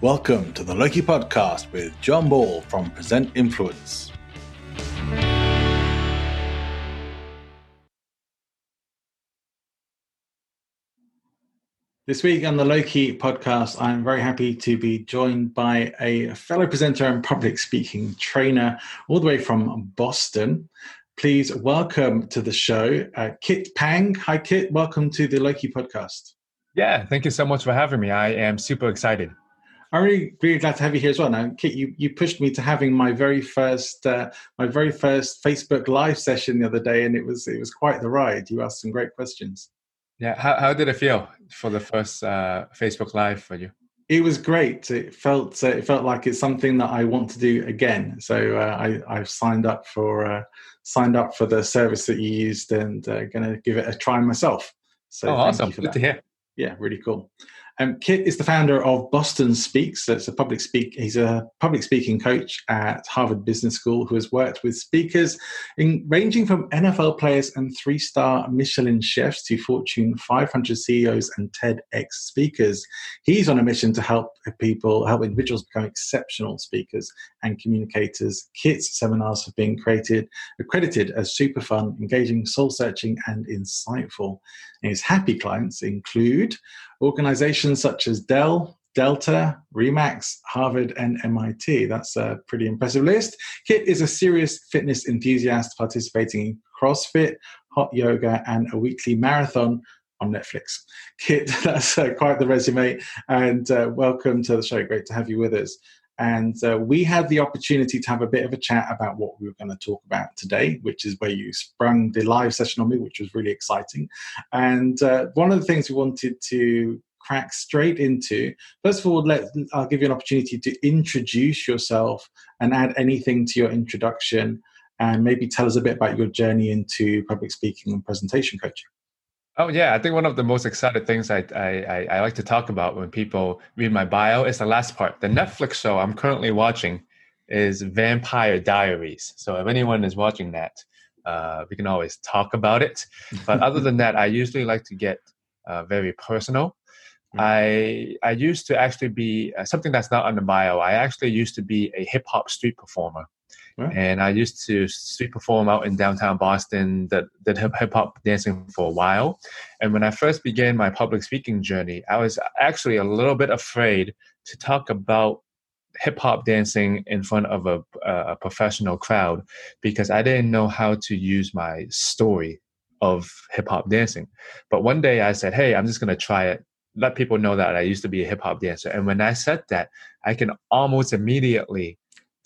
Welcome to the Loki Podcast with John Ball from Present Influence. This week on the Loki podcast, I'm very happy to be joined by a fellow presenter and public speaking trainer all the way from Boston. Please welcome to the show uh, Kit Pang. Hi, Kit. Welcome to the Loki podcast. Yeah, thank you so much for having me. I am super excited. I'm really, really glad to have you here as well. Now, Kit, you, you pushed me to having my very first uh, my very first Facebook live session the other day, and it was it was quite the ride. You asked some great questions. Yeah, how, how did it feel for the first uh, Facebook Live for you? It was great. It felt uh, it felt like it's something that I want to do again. So uh, I, I've signed up for uh, signed up for the service that you used and uh, going to give it a try myself. So oh, awesome! Good that. to hear. Yeah, really cool. Um, Kit is the founder of Boston Speaks. It's a public speak. He's a public speaking coach at Harvard Business School who has worked with speakers in, ranging from NFL players and three-star Michelin chefs to Fortune 500 CEOs and TEDx speakers. He's on a mission to help people, help individuals become exceptional speakers and communicators. Kit's seminars have been created, accredited as super fun, engaging, soul-searching, and insightful. And his happy clients include organizations such as Dell, Delta, Remax, Harvard, and MIT. That's a pretty impressive list. Kit is a serious fitness enthusiast participating in CrossFit, hot yoga, and a weekly marathon on Netflix. Kit, that's uh, quite the resume, and uh, welcome to the show. Great to have you with us. And uh, we had the opportunity to have a bit of a chat about what we were going to talk about today, which is where you sprung the live session on me, which was really exciting. And uh, one of the things we wanted to crack straight into, first of all, let, I'll give you an opportunity to introduce yourself and add anything to your introduction and maybe tell us a bit about your journey into public speaking and presentation coaching. Oh yeah, I think one of the most exciting things I, I, I like to talk about when people read my bio is the last part. The Netflix show I'm currently watching is Vampire Diaries. So if anyone is watching that, uh, we can always talk about it. But other than that, I usually like to get uh, very personal. Mm-hmm. I I used to actually be uh, something that's not on the bio. I actually used to be a hip hop street performer. And I used to street perform out in downtown Boston, that did hip hop dancing for a while. And when I first began my public speaking journey, I was actually a little bit afraid to talk about hip hop dancing in front of a, a, professional crowd because I didn't know how to use my story of hip hop dancing. But one day I said, hey, I'm just going to try it. Let people know that I used to be a hip hop dancer. And when I said that, I can almost immediately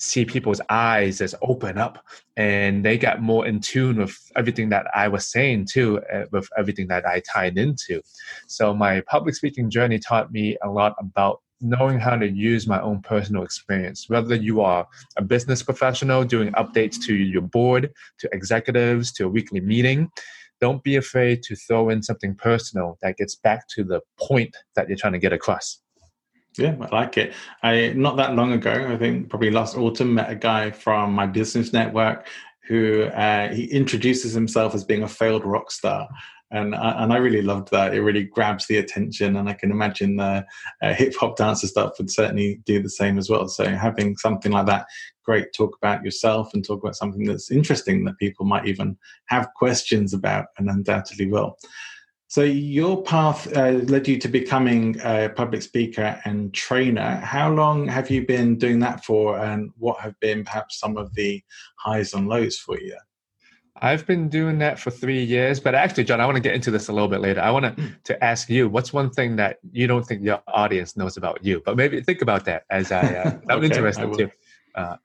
see people's eyes just open up and they got more in tune with everything that I was saying too, uh, with everything that I tied into. So my public speaking journey taught me a lot about knowing how to use my own personal experience, whether you are a business professional doing updates to your board, to executives, to a weekly meeting. Don't be afraid to throw in something personal that gets back to the point that you're trying to get across. Yeah, I like it. I not that long ago, I think probably last autumn, met a guy from my business network who uh, he introduces himself as being a failed rock star. And I, and I really loved that. It really grabs the attention, and I can imagine the uh, hip hop dancer stuff would certainly do the same as well. So having something like that, great. Talk about yourself and talk about something that's interesting that people might even have questions about, and undoubtedly will. So your path uh, led you to becoming a public speaker and trainer. How long have you been doing that for, and what have been perhaps some of the highs and lows for you? I've been doing that for three years, but actually, John, I want to get into this a little bit later. I want to, mm. to ask you, what's one thing that you don't think your audience knows about you? But maybe think about that as I, uh, I'm okay, interested too. Uh,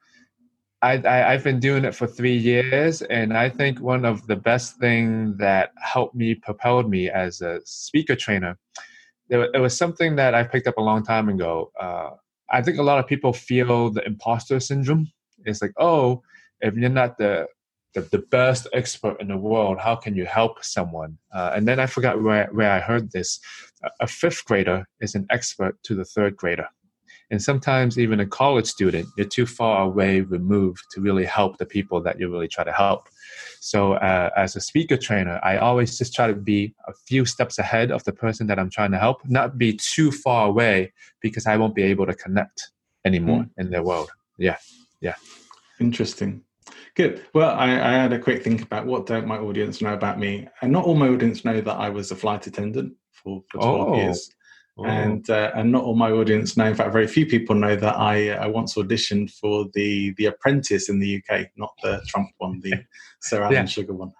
I, I, have been doing it for three years, and I think one of the best thing that helped me, propelled me as a speaker trainer, there, it was something that I picked up a long time ago. Uh, I think a lot of people feel the imposter syndrome. It's like, oh, if you're not the the, the best expert in the world, how can you help someone? Uh, and then I forgot where, where I heard this. A fifth grader is an expert to the third grader. And sometimes even a college student, you're too far away removed to really help the people that you really try to help. So uh, as a speaker trainer, I always just try to be a few steps ahead of the person that I'm trying to help, not be too far away because I won't be able to connect anymore mm. in their world. Yeah, yeah. Interesting. Good. Well, I, I, had a quick think about what don't my audience know about me, and not all my audience know that I was a flight attendant for, for twelve oh. years. Oh. And uh, and not all my audience know. In fact, very few people know that I uh, I once auditioned for the the Apprentice in the UK, not the Trump one, the Sir Alan yeah. Sugar one.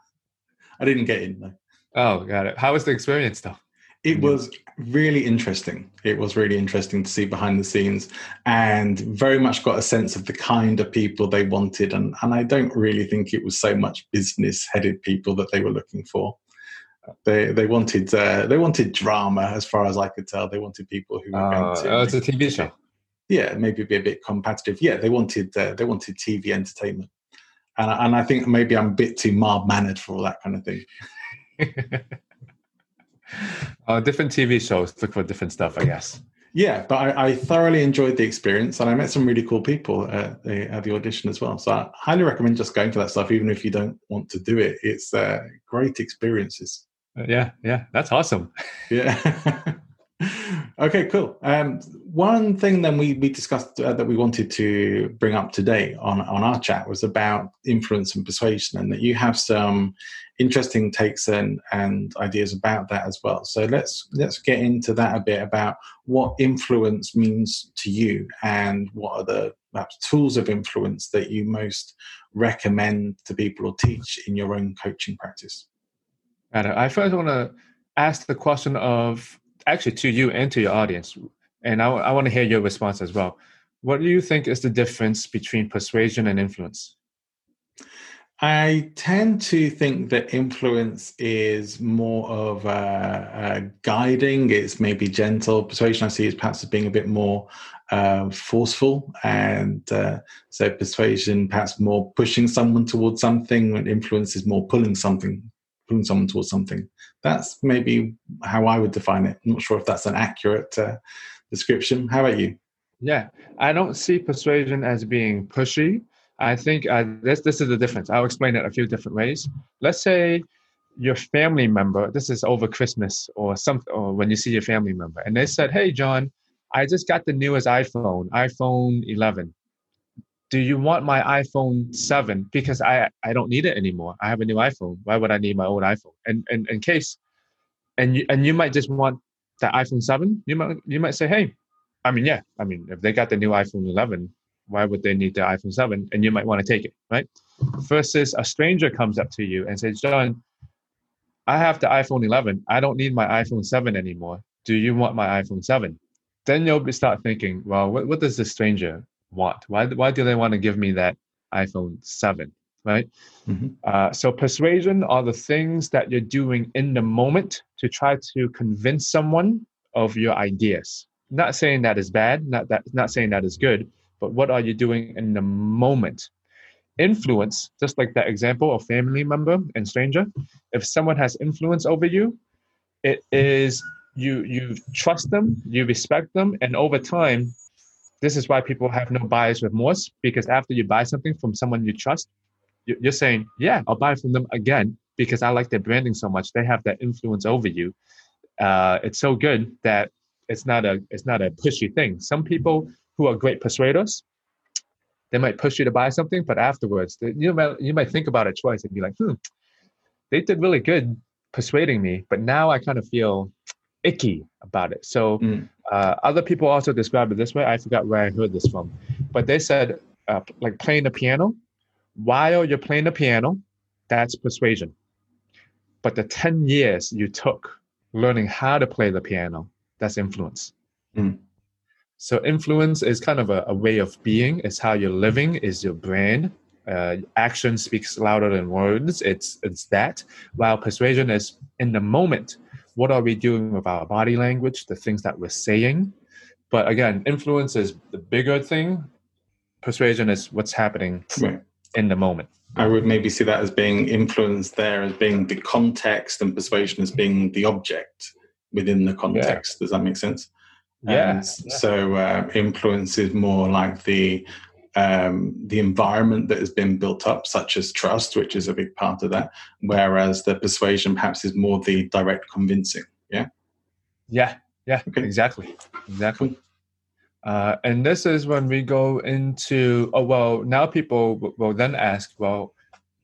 I didn't get in though. Oh, got it. How was the experience though? It was really interesting. It was really interesting to see behind the scenes and very much got a sense of the kind of people they wanted. And, and I don't really think it was so much business headed people that they were looking for they they wanted uh, they wanted drama as far as I could tell. They wanted people who were uh, going to. Oh, it's a TV show. Yeah, maybe be a bit competitive. Yeah, they wanted uh, they wanted TV entertainment, and and I think maybe I'm a bit too mild mannered for all that kind of thing. uh, different TV shows look for different stuff, I guess. Yeah, but I, I, thoroughly enjoyed the experience, and I met some really cool people at the, at the audition as well. So I highly recommend just going for that stuff, even if you don't want to do it. It's uh, great experiences. Yeah, yeah, that's awesome. yeah. okay, cool. Um, one thing then we, we discussed uh, that we wanted to bring up today on, on our chat was about influence and persuasion, and that you have some interesting takes and, and ideas about that as well. So let's let's get into that a bit about what influence means to you and what are the perhaps tools of influence that you most recommend to people or teach in your own coaching practice. I first want to ask the question of actually to you and to your audience, and I, I want to hear your response as well. What do you think is the difference between persuasion and influence? I tend to think that influence is more of a, a guiding. It's maybe gentle. Persuasion I see is perhaps being a bit more uh, forceful, and uh, so persuasion perhaps more pushing someone towards something, and influence is more pulling something pulling someone towards something. That's maybe how I would define it. I'm not sure if that's an accurate uh, description. How about you? Yeah, I don't see persuasion as being pushy. I think uh, this this is the difference. I'll explain it a few different ways. Let's say your family member. This is over Christmas or something, or when you see your family member, and they said, "Hey, John, I just got the newest iPhone, iPhone 11 do you want my iPhone 7? Because I, I don't need it anymore. I have a new iPhone. Why would I need my old iPhone? And, and in case, and you, and you might just want the iPhone 7. You might, you might say, hey, I mean, yeah, I mean, if they got the new iPhone 11, why would they need the iPhone 7? And you might want to take it, right? Versus a stranger comes up to you and says, John, I have the iPhone 11. I don't need my iPhone 7 anymore. Do you want my iPhone 7? Then you'll start thinking, well, what, what does the stranger want? Why, why do they want to give me that iPhone 7? Right? Mm-hmm. Uh, so, persuasion are the things that you're doing in the moment to try to convince someone of your ideas. Not saying that is bad, not, that, not saying that is good, but what are you doing in the moment? Influence, just like that example of family member and stranger, if someone has influence over you, it is you you trust them, you respect them, and over time this is why people have no buyer's remorse because after you buy something from someone you trust, you're saying, "Yeah, I'll buy from them again because I like their branding so much. They have that influence over you. Uh, it's so good that it's not a it's not a pushy thing. Some people who are great persuaders, they might push you to buy something, but afterwards, you might you might think about it twice and be like, "Hmm, they did really good persuading me, but now I kind of feel icky about it. So mm. uh, other people also describe it this way. I forgot where I heard this from, but they said uh, like playing the piano. While you're playing the piano, that's persuasion. But the 10 years you took learning how to play the piano, that's influence. Mm. So influence is kind of a, a, way of being. It's how you're living. Is your brand. Uh, action speaks louder than words. It's it's that. While persuasion is in the moment. What are we doing with our body language? The things that we're saying. But again, influence is the bigger thing. Persuasion is what's happening right. in the moment. I would maybe see that as being influence there as being the context and persuasion as being the object within the context. Yeah. Does that make sense? Yeah. So uh, influence is more like the um, the environment that has been built up, such as trust, which is a big part of that. Whereas the persuasion perhaps is more the direct convincing. Yeah. Yeah. Yeah. Okay. Exactly. Exactly. Uh, and this is when we go into oh well now people will then ask well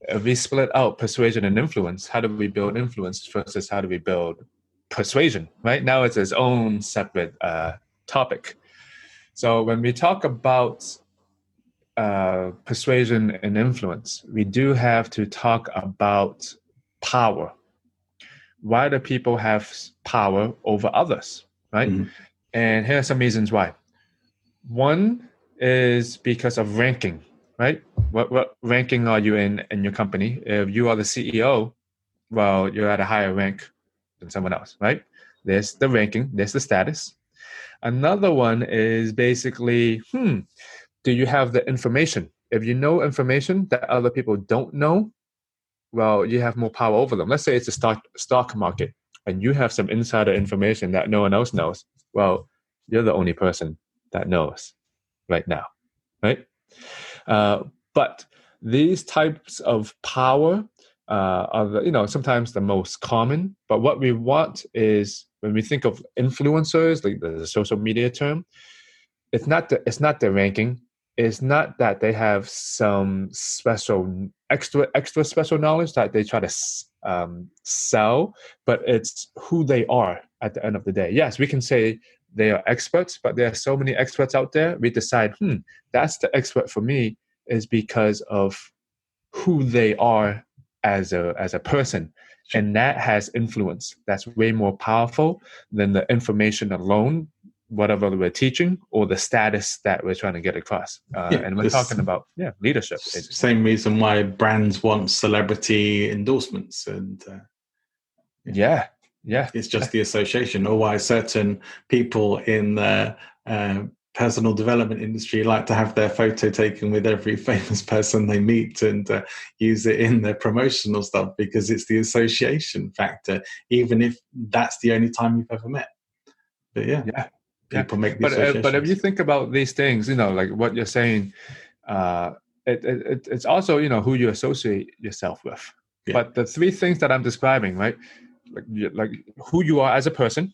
if we split out persuasion and influence how do we build influence versus how do we build persuasion, right? Now it's its own separate uh, topic. So when we talk about uh, persuasion and influence, we do have to talk about power. Why do people have power over others, right? Mm-hmm. And here are some reasons why. One is because of ranking, right? What what ranking are you in in your company? If you are the CEO, well, you're at a higher rank than someone else, right? There's the ranking, there's the status. Another one is basically, hmm, do you have the information? If you know information that other people don't know, well, you have more power over them. Let's say it's a stock stock market and you have some insider information that no one else knows. Well, you're the only person that knows right now, right? Uh, but these types of power uh, are the, you know sometimes the most common. But what we want is when we think of influencers, like the social media term, it's not the it's not the ranking. It's not that they have some special extra extra special knowledge that they try to um, sell, but it's who they are at the end of the day. Yes, we can say they are experts, but there are so many experts out there. We decide, hmm, that's the expert for me, is because of who they are as a as a person and that has influence that's way more powerful than the information alone whatever we're teaching or the status that we're trying to get across. Uh, yeah, and we're talking about yeah leadership same reason why brands want celebrity endorsements and uh, yeah. Yeah it's just the association. Or why certain people in the uh, personal development industry like to have their photo taken with every famous person they meet and uh, use it in their promotional stuff because it's the association factor even if that's the only time you've ever met. But yeah. Yeah people yeah. make but uh, but if you think about these things you know like what you're saying uh it, it it's also you know who you associate yourself with yeah. but the three things that i'm describing right like like who you are as a person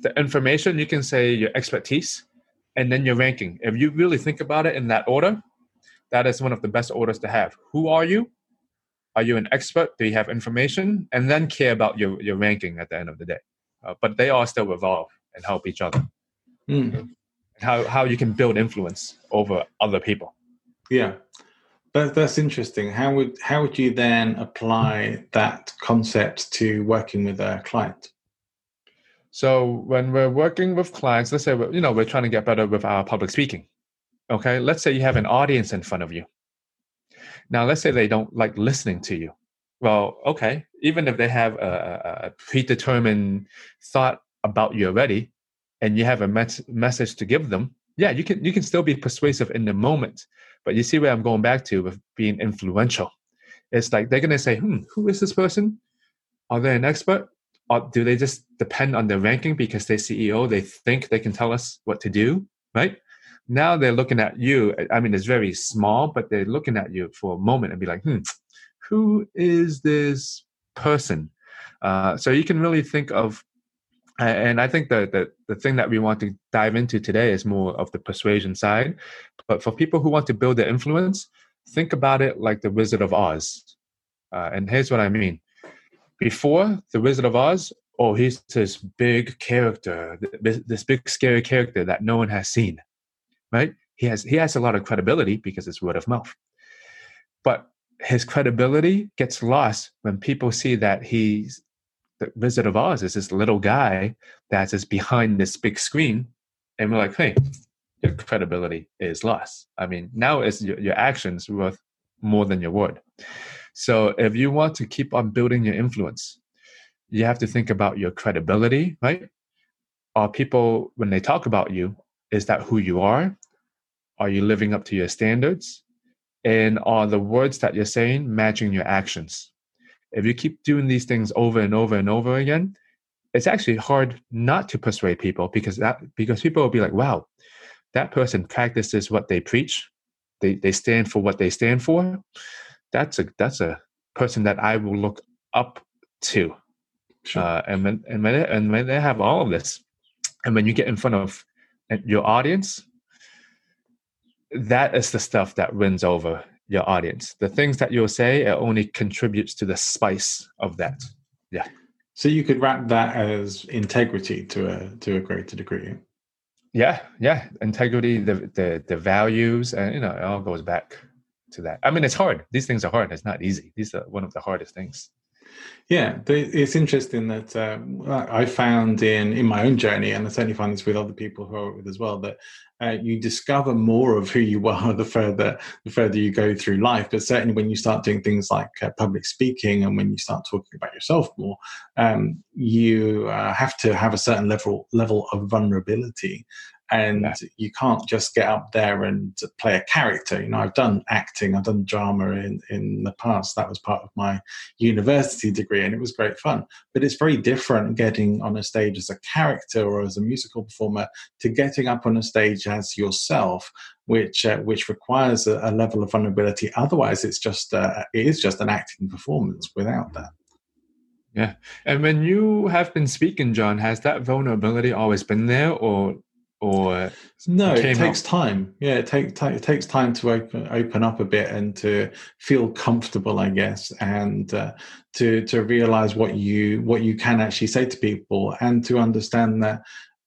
the information you can say your expertise and then your ranking. If you really think about it in that order, that is one of the best orders to have. Who are you? Are you an expert? Do you have information? And then care about your, your ranking at the end of the day. Uh, but they all still evolve and help each other. Mm. How, how you can build influence over other people. Yeah. That, that's interesting. How would how would you then apply that concept to working with a client? So when we're working with clients, let's say you know we're trying to get better with our public speaking. Okay, let's say you have an audience in front of you. Now, let's say they don't like listening to you. Well, okay, even if they have a, a predetermined thought about you already, and you have a mes- message to give them, yeah, you can you can still be persuasive in the moment. But you see where I'm going back to with being influential. It's like they're gonna say, "Hmm, who is this person? Are they an expert? or do they just depend on their ranking because they're CEO? They think they can tell us what to do, right? Now they're looking at you. I mean, it's very small, but they're looking at you for a moment and be like, hmm, who is this person? Uh, so you can really think of, and I think that the, the thing that we want to dive into today is more of the persuasion side. But for people who want to build their influence, think about it like the Wizard of Oz. Uh, and here's what I mean before the Wizard of Oz, oh, he's this big character, this big scary character that no one has seen, right? He has he has a lot of credibility because it's word of mouth, but his credibility gets lost when people see that he's the Wizard of Oz is this little guy that is behind this big screen, and we're like, hey, your credibility is lost. I mean, now is your, your actions worth more than your word. So if you want to keep on building your influence, you have to think about your credibility, right? Are people, when they talk about you, is that who you are? Are you living up to your standards? And are the words that you're saying matching your actions? If you keep doing these things over and over and over again, it's actually hard not to persuade people because that because people will be like, wow, that person practices what they preach. They they stand for what they stand for. That's a that's a person that I will look up to. Sure. Uh, and when and when they, and when they have all of this, and when you get in front of your audience, that is the stuff that wins over your audience. The things that you'll say it only contributes to the spice of that. Yeah. So you could wrap that as integrity to a to a greater degree. Yeah, yeah. Integrity, the the the values, and you know, it all goes back to that. I mean, it's hard. These things are hard. It's not easy. These are one of the hardest things. Yeah, it's interesting that uh, I found in in my own journey, and I certainly find this with other people who are with as well, that uh, you discover more of who you are the further the further you go through life. But certainly, when you start doing things like uh, public speaking, and when you start talking about yourself more, um, you uh, have to have a certain level level of vulnerability and yeah. you can't just get up there and play a character. You know i've done acting i've done drama in in the past. That was part of my university degree and it was great fun. But it's very different getting on a stage as a character or as a musical performer to getting up on a stage as yourself which uh, which requires a, a, level of vulnerability. Otherwise it's just uh, it is just an acting performance without that. Yeah. And when you have been speaking john has that vulnerability always been there or or no it takes up? time yeah it, take, t- it takes time to open open up a bit and to feel comfortable i guess and uh, to to realize what you what you can actually say to people and to understand that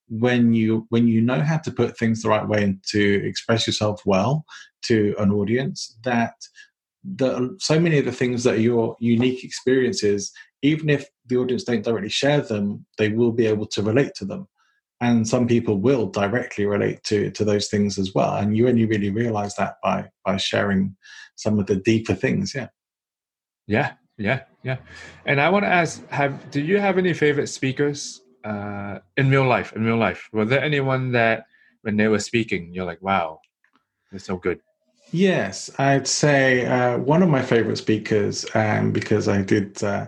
when you when you know how to put things the right way and to express yourself well to an audience that the so many of the things that are your unique experiences even if the audience don't directly share them they will be able to relate to them and some people will directly relate to to those things as well. And you only really realize that by by sharing some of the deeper things yeah. Yeah yeah yeah. And i want to ask have do you have any favorite speakers uh, in real life in real life? Was there anyone that when they were speaking you're like wow they're so good yes i'd say uh, one of my favorite speakers um, because i did uh,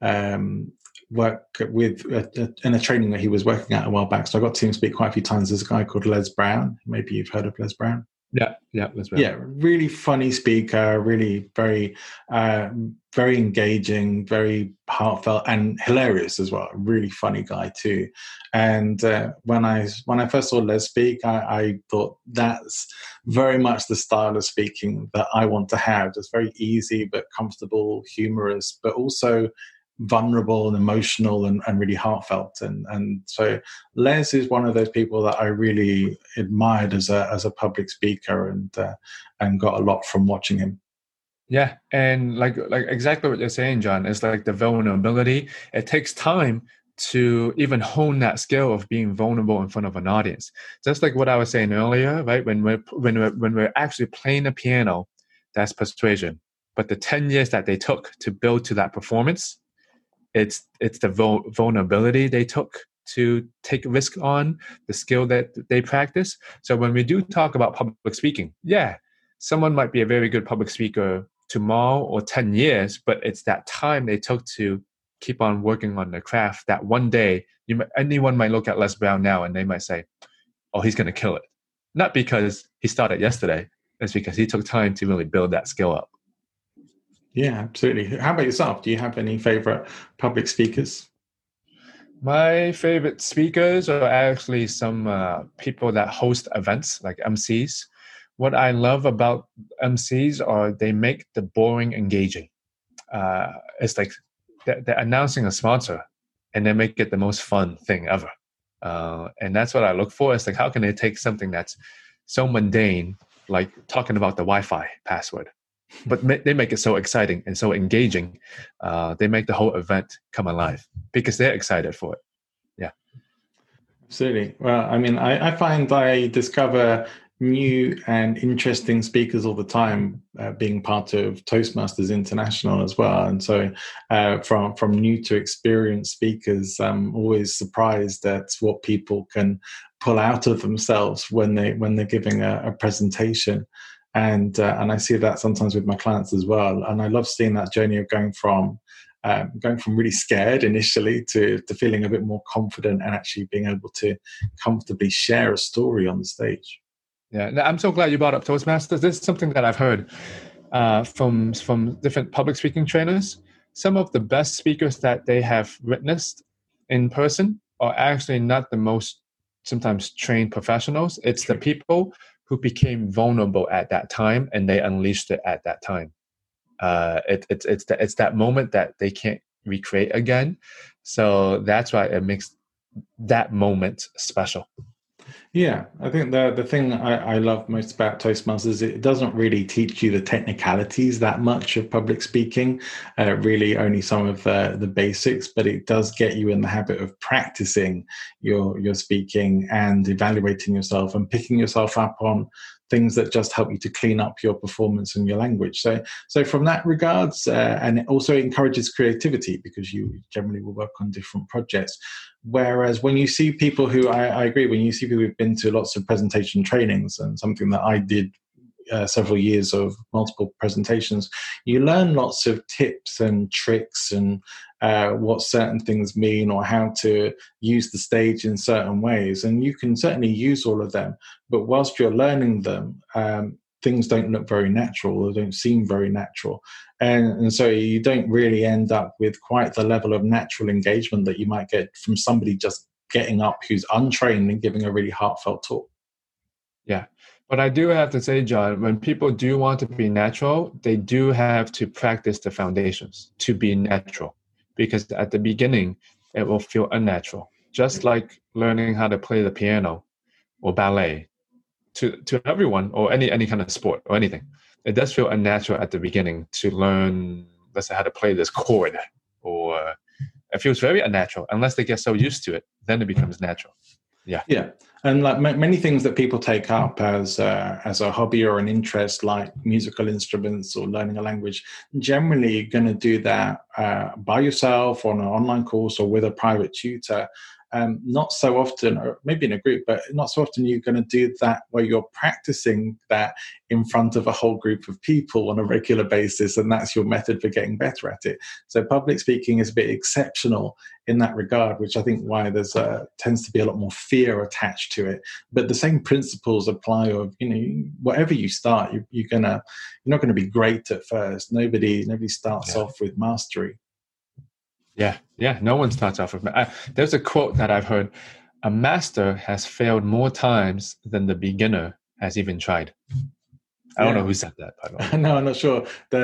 um, work with uh, in a training that he was working at a while back. So I got to him speak quite a few times. There's a guy called Les Brown. Maybe you've heard of Les Brown. Yeah, yeah, Les Brown. Yeah, really funny speaker. Really very, uh, very engaging, very heartfelt, and hilarious as well. Really funny guy too. And uh, when I when I first saw Les speak, I, I thought that's very much the style of speaking that I want to have. Just very easy but comfortable, humorous, but also vulnerable and emotional and, and really heartfelt and and so Les is one of those people that I really admired as a as a public speaker and uh, and got a lot from watching him. Yeah, and like like exactly what you're saying, John. It's like the vulnerability. It takes time to even hone that skill of being vulnerable in front of an audience. Just like what I was saying earlier, right? When we're when we're when we're actually playing the piano, that's persuasion. But the ten years that they took to build to that performance, it's it's the vulnerability they took to take risk on the skill that they practice. So when we do talk about public speaking yeah someone might be a very good public speaker tomorrow or 10 years but it's that time they took to keep on working on the craft that one day you anyone might look at les brown now and they might say oh he's going to kill it. Not because he started yesterday it's because he took time to really build that skill up yeah, absolutely. How about yourself? Do you have any favorite public speakers? My favorite speakers are actually some uh, people that host events like MCs. What I love about MCs are they make the boring engaging. Uh, it's like they're, they're announcing a sponsor and they make it the most fun thing ever. Uh, and that's what I look for. It's like how can they take something that's so mundane, like talking about the Wi-Fi password, but ma- they make it so exciting and so engaging. Uh, they make the whole event come alive because they're excited for it. Yeah, absolutely. Well, I mean, I, I find I discover new and interesting speakers all the time uh, being part of toastmasters international as well and so uh, from from new to experienced speakers i'm always surprised at what people can pull out of themselves when they when they're giving a, a presentation and uh, and i see that sometimes with my clients as well and i love seeing that journey of going from um, going from really scared initially to, to feeling a bit more confident and actually being able to comfortably share a story on the stage. Yeah, I'm so glad you brought up Toastmasters. This is something that I've heard uh, from from different public speaking trainers. Some of the best speakers that they have witnessed in person are actually not the most sometimes trained professionals. It's the people who became vulnerable at that time and they unleashed it at that time. Uh, it, it's it's the, it's that moment that they can't recreate again. So that's why it makes that moment special. Yeah, I think the the thing I, I love most about Toastmasters is it doesn't really teach you the technicalities that much of public speaking. Uh, really, only some of the the basics, but it does get you in the habit of practicing your your speaking and evaluating yourself and picking yourself up on things that just help you to clean up your performance and your language. So, so from that regards, uh, and it also encourages creativity because you generally will work on different projects. Whereas when you see people who, I, I agree, when you see people who've been to lots of presentation trainings and something that I did uh, several years of multiple presentations, you learn lots of tips and tricks and uh, what certain things mean or how to use the stage in certain ways. And you can certainly use all of them, but whilst you're learning them, um, things don't look very natural or don't seem very natural. And, and so you don't really end up with quite the level of natural engagement that you might get from somebody just getting up who's untrained and giving a really heartfelt talk. Yeah. But I do have to say, John, when people do want to be natural, they do have to practice the foundations to be natural. Because at the beginning, it will feel unnatural. Just like learning how to play the piano or ballet to, to everyone or any, any kind of sport or anything. It does feel unnatural at the beginning to learn, let's say, how to play this chord or it feels very unnatural unless they get so used to it. Then it becomes natural. Yeah. Yeah. And like many things that people take up as a, as a hobby or an interest, like musical instruments or learning a language, generally you're going to do that uh, by yourself on an online course or with a private tutor um, not so often, or maybe in a group, but not so often you're going to do that where you're practicing that in front of a whole group of people on a regular basis, and that's your method for getting better at it. So public speaking is a bit exceptional in that regard, which I think why there's a, tends to be a lot more fear attached to it. But the same principles apply of you know whatever you start, you, you're gonna you're not going to be great at first. Nobody nobody starts yeah. off with mastery. Yeah, yeah. No one starts off with. I, uh, there's a quote that I've heard: "A master has failed more times than the beginner has even tried." I don't yeah. know who said that. By the way. no, I'm not sure. The,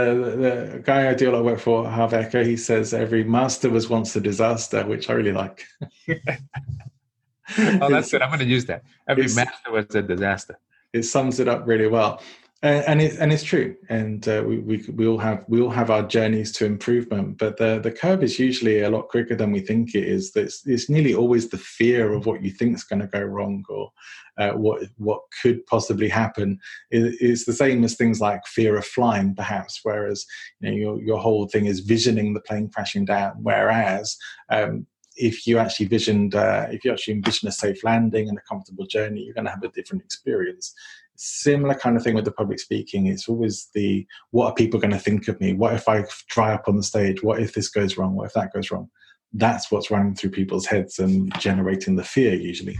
the guy I lot of work for, Eker, he says every master was once a disaster, which I really like. oh, that's good. I'm going to use that. Every master was a disaster. It sums it up really well and it, and it's true. And uh, we, we we all have we all have our journeys to improvement but the the curve is usually a lot quicker than we think it is. It's, it's nearly always the fear of what you think is going to go wrong or uh, what what could possibly happen. Is, is the same as things like fear of flying perhaps whereas you know your, your whole thing is visioning the plane crashing down. Whereas um, if you actually visioned, uh, if you actually envision a safe landing and a comfortable journey, you're going to have a different experience similar kind of thing with the public speaking. It's always the what are people going to think of me? What if i dry up on the stage? What if this goes wrong? What if that goes wrong? That's what's running through people's heads and generating the fear usually.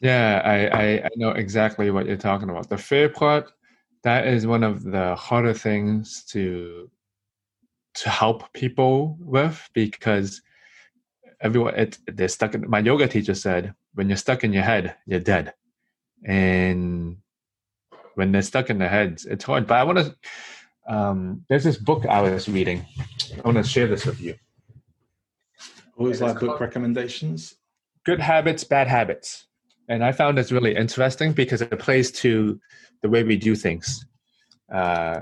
Yeah i i, I know exactly what you're talking about. The fear part that is one of the harder things to to help people with because everyone it, they're stuck in my yoga teacher said when you're stuck in your head you're dead. And when they're stuck in their heads, it's hard. But I want to. Um, there's this book I was reading. I want to share this with you. Always like book recommendations. Good Habits, Bad Habits. And I found this really interesting because it plays to the way we do things. Uh,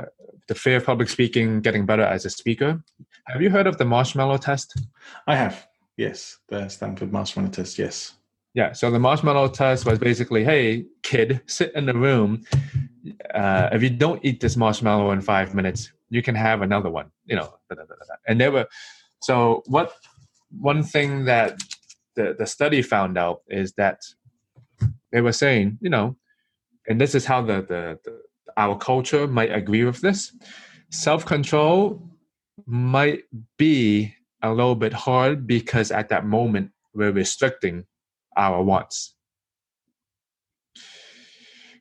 the fear of public speaking, getting better as a speaker. Have you heard of the marshmallow test? I have, yes. The Stanford marshmallow test, yes. Yeah, so the marshmallow test was basically hey, kid, sit in the room. Uh, if you don't eat this marshmallow in five minutes, you can have another one, you know. Da, da, da, and they were, so what, one thing that the, the study found out is that they were saying, you know, and this is how the, the, the our culture might agree with this. Self control might be a little bit hard because at that moment we're restricting our wants.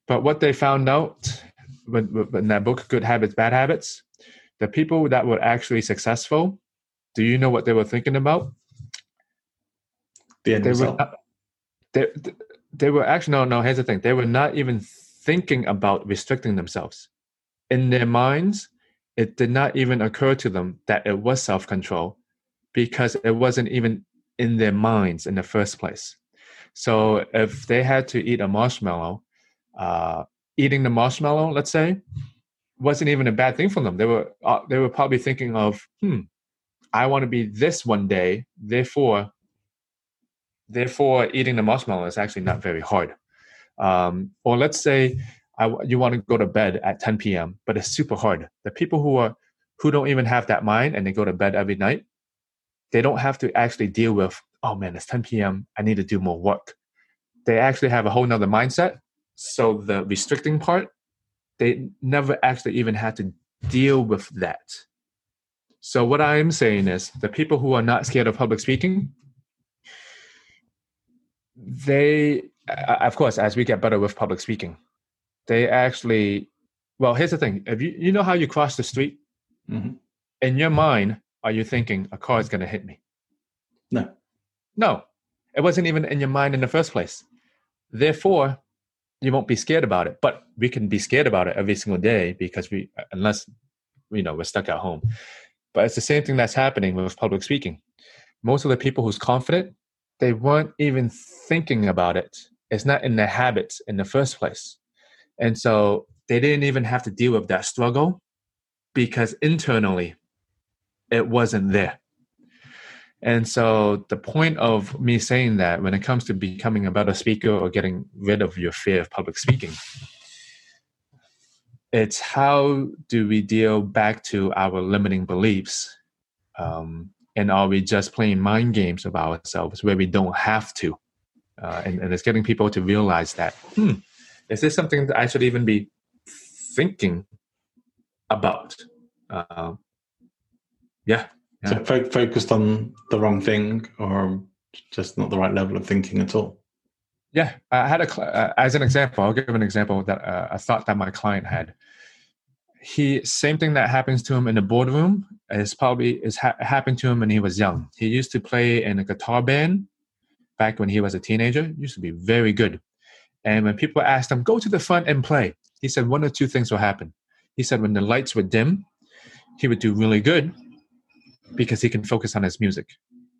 But what they found out in that book, Good Habits, Bad Habits, the people that were actually successful, do you know what they were thinking about? The end they result. Were not, they, they were actually, no, no, here's the thing. They were not even thinking about restricting themselves. In their minds, it did not even occur to them that it was self control because it wasn't even in their minds in the first place. So if they had to eat a marshmallow, uh, eating the marshmallow, let's say, wasn't even a bad thing for them. They were uh, they were probably thinking of, hmm, I want to be this one day. Therefore, therefore, eating the marshmallow is actually not very hard. Um, or let's say I, you want to go to bed at 10 p.m., but it's super hard. The people who are who don't even have that mind and they go to bed every night, they don't have to actually deal with, oh man, it's 10 p.m. I need to do more work. They actually have a whole nother mindset. So the restricting part, they never actually even had to deal with that. So what I'm saying is the people who are not scared of public speaking, they of course, as we get better with public speaking, they actually, well, here's the thing: if you you know how you cross the street, mm-hmm. in your mind, are you thinking a car is going to hit me? No, no, it wasn't even in your mind in the first place. Therefore, you won't be scared about it. But we can be scared about it every single day because we, unless you know, we're stuck at home. But it's the same thing that's happening with public speaking. Most of the people who's confident, they weren't even thinking about it it's not in their habits in the first place. And so they didn't even have to deal with that struggle because internally it wasn't there. And so the point of me saying that when it comes to becoming a better speaker or getting rid of your fear of public speaking, it's how do we deal back to our limiting beliefs? Um, and are we just playing mind games of ourselves where we don't have to? uh, and, and it's getting people to realize that hmm, is this something that I should even be thinking about? Uh, yeah, yeah. So fo- focused on the wrong thing, or just not the right level of thinking at all. Yeah, I had a uh, as an example. I'll give an example that uh, a thought that my client had. He same thing that happens to him in the boardroom is probably is ha- happened to him when he was young. He used to play in a guitar band back when he was a teenager used to be very good. And when people asked him, go to the front and play, he said one or two things will happen. He said when the lights were dim, he would do really good because he can focus on his music.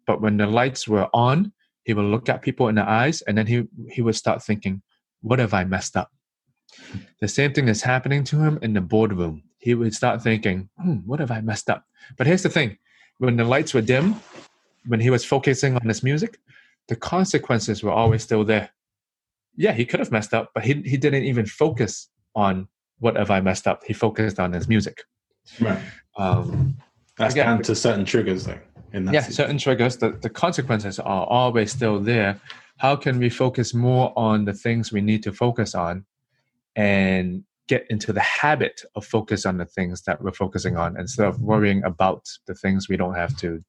But when the lights were on, he would look at people in the eyes and then he, he would start thinking, what have I messed up? The same thing is happening to him in the boardroom. He would start thinking, hmm, what have I messed up? But here's the thing when the lights were dim, when he was focusing on his music, the consequences were always still there. Yeah, he could have messed up, but he he didn't even focus on what have I messed up. He focused on his music. Right. Um, That's again, down to certain triggers, though. In that yeah, season. certain triggers. The the consequences are always still there. How can we focus more on the things we need to focus on, and get into the habit of focus on the things that we're focusing on instead of worrying about the things we don't have to,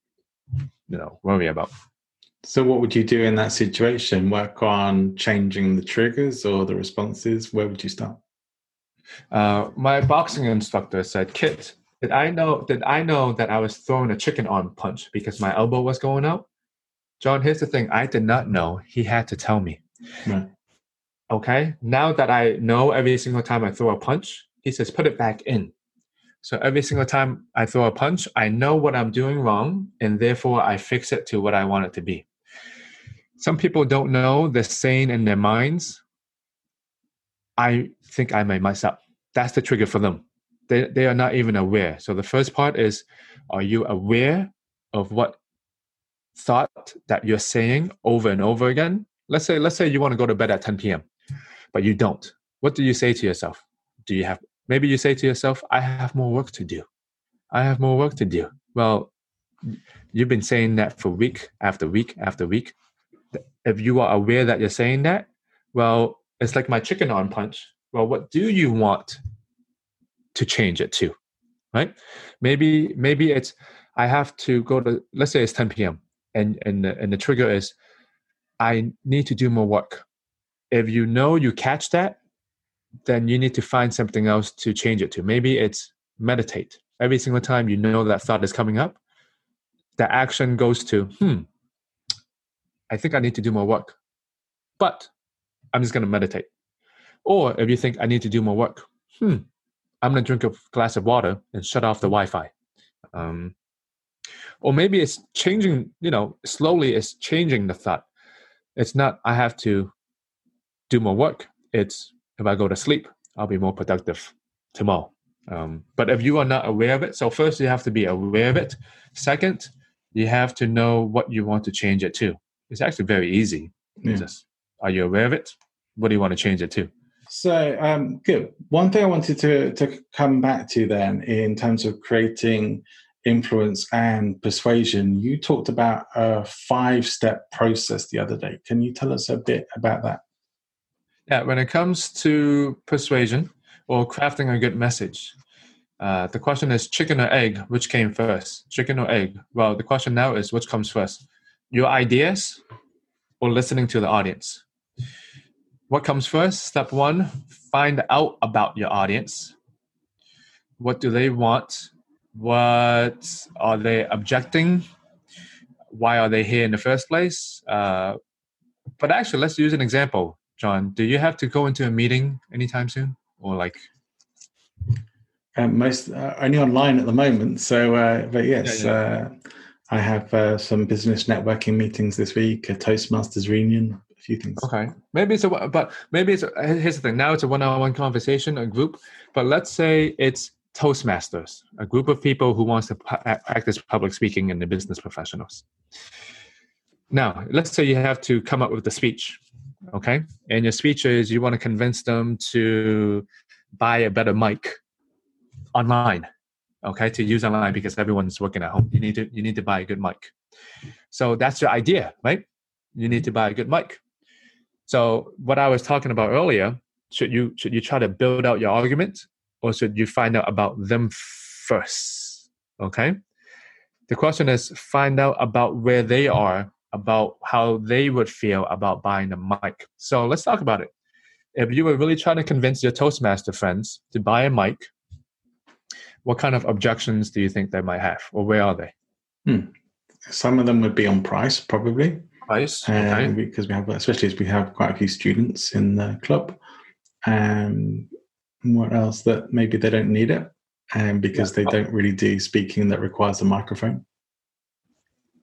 you know, worry about. So, what would you do in that situation? Work on changing the triggers or the responses? Where would you start? Uh, my boxing instructor said, "Kit, did I know? Did I know that I was throwing a chicken arm punch because my elbow was going out?" John, here's the thing: I did not know. He had to tell me. Right. Okay. Now that I know, every single time I throw a punch, he says, "Put it back in." So every single time I throw a punch, I know what I'm doing wrong, and therefore I fix it to what I want it to be. Some people don't know the saying in their minds. I think I made myself. That's the trigger for them. They, they are not even aware. So the first part is are you aware of what thought that you're saying over and over again? Let's say let's say you want to go to bed at 10 p.m., but you don't. What do you say to yourself? Do you have maybe you say to yourself, I have more work to do. I have more work to do. Well, you've been saying that for week after week after week. If you are aware that you're saying that, well, it's like my chicken arm punch. Well, what do you want to change it to? Right? Maybe maybe it's I have to go to let's say it's 10 p.m. and and the, and the trigger is I need to do more work. If you know you catch that, then you need to find something else to change it to. Maybe it's meditate. Every single time you know that thought is coming up, the action goes to, hmm, I think I need to do more work, but I'm just going to meditate. Or if you think I need to do more work, hmm, I'm going to drink a glass of water and shut off the Wi Fi. Um, or maybe it's changing, you know, slowly it's changing the thought. It's not, I have to do more work. It's if I go to sleep, I'll be more productive tomorrow. Um, but if you are not aware of it, so first you have to be aware of it. Second, you have to know what you want to change it to. It's actually very easy. Yeah. Just, are you aware of it? What do you want to change it to? So um, good. One thing I wanted to to come back to then, in terms of creating influence and persuasion, you talked about a five step process the other day. Can you tell us a bit about that? Yeah, when it comes to persuasion or crafting a good message, uh, the question is chicken or egg, which came first? Chicken or egg? Well, the question now is which comes first? Your ideas or listening to the audience? What comes first? Step one, find out about your audience. What do they want? What are they objecting? Why are they here in the first place? Uh, but actually, let's use an example. John, do you have to go into a meeting anytime soon, or like? Um, most uh, only online at the moment. So, uh, but yes, yeah, yeah. Uh, I have uh, some business networking meetings this week, a Toastmasters reunion, few things. Okay, maybe it's a but maybe it's a, here's the thing. Now it's a one-on-one conversation, a group. But let's say it's Toastmasters, a group of people who wants to practice public speaking and the business professionals. Now, let's say you have to come up with the speech okay and your speech is you want to convince them to buy a better mic online okay to use online because everyone's working at home you need to you need to buy a good mic so that's your idea right you need to buy a good mic so what i was talking about earlier should you should you try to build out your argument or should you find out about them first okay the question is find out about where they are about how they would feel about buying a mic. So let's talk about it. If you were really trying to convince your Toastmaster friends to buy a mic, what kind of objections do you think they might have, or where are they? Hmm. Some of them would be on price, probably. Okay. Um, because we have, especially as we have quite a few students in the club. And um, what else? That maybe they don't need it, and um, because yeah. they don't really do speaking that requires a microphone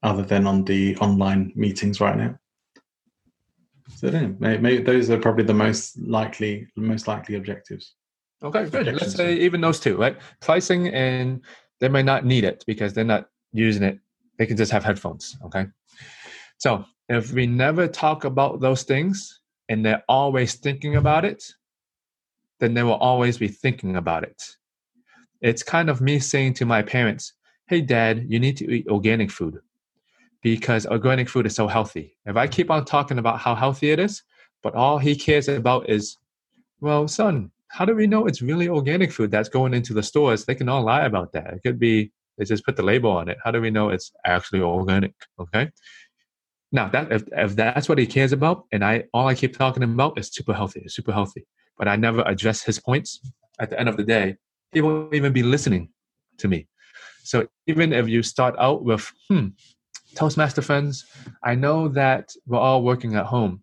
other than on the online meetings right now. So maybe, maybe those are probably the most likely, most likely objectives. Okay, good. Let's say even those two, right? Pricing and they may not need it because they're not using it. They can just have headphones. Okay. So if we never talk about those things and they're always thinking about it, then they will always be thinking about it. It's kind of me saying to my parents, Hey, dad, you need to eat organic food because organic food is so healthy. If I keep on talking about how healthy it is, but all he cares about is, well, son, how do we know it's really organic food that's going into the stores? They can all lie about that. It could be they just put the label on it. How do we know it's actually organic? Okay. Now that if, if that's what he cares about, and I all I keep talking about is super healthy, super healthy, but I never address his points. At the end of the day, he won't even be listening to me. So even if you start out with, hmm, Toastmaster friends, I know that we're all working at home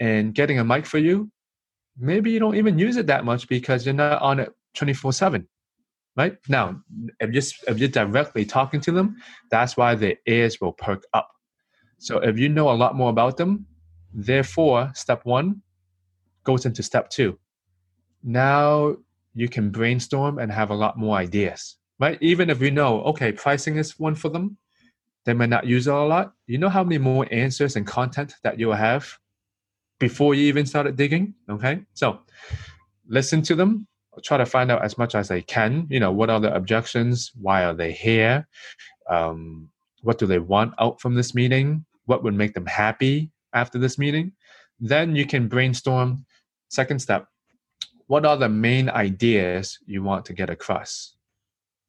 and getting a mic for you, maybe you don't even use it that much because you're not on it 24 7, right? Now, if you're, if you're directly talking to them, that's why their ears will perk up. So if you know a lot more about them, therefore, step one goes into step two. Now you can brainstorm and have a lot more ideas, right? Even if you know, okay, pricing is one for them, they might not use it a lot. You know how many more answers and content that you'll have before you even started digging? Okay. So listen to them, try to find out as much as I can. You know, what are the objections? Why are they here? Um, what do they want out from this meeting? What would make them happy after this meeting? Then you can brainstorm. Second step what are the main ideas you want to get across?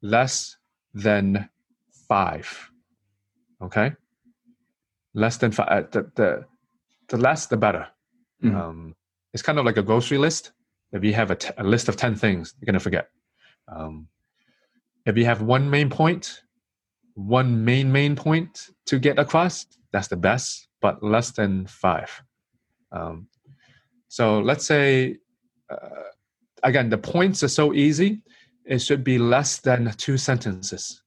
Less than five. Okay? Less than five. Uh, the, the, the less, the better. Mm. Um, it's kind of like a grocery list if you have a, t- a list of 10 things, you're going to forget. Um, if you have one main point, one main, main point to get across, that's the best, but less than five. Um, so let's say, uh, again, the points are so easy, it should be less than two sentences.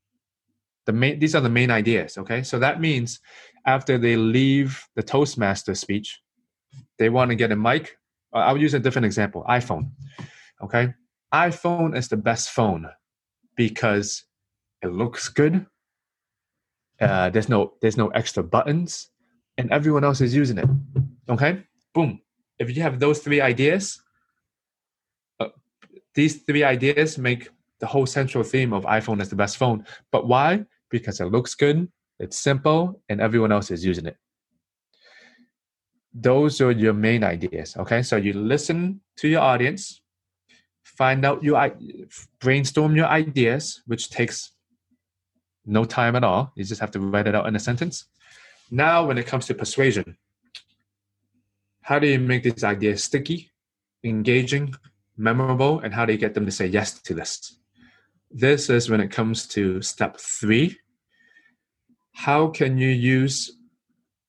The main, these are the main ideas, okay? So that means after they leave the Toastmaster speech, they want to get a mic I'll use a different example iPhone. Okay. iPhone is the best phone because it looks good. Uh, there's no there's no extra buttons, and everyone else is using it. Okay, boom. If you have those three ideas, uh, these three ideas make the whole central theme of iPhone as the best phone. But why? Because it looks good, it's simple, and everyone else is using it those are your main ideas okay so you listen to your audience find out your brainstorm your ideas which takes no time at all you just have to write it out in a sentence now when it comes to persuasion how do you make these ideas sticky engaging memorable and how do you get them to say yes to this this is when it comes to step three how can you use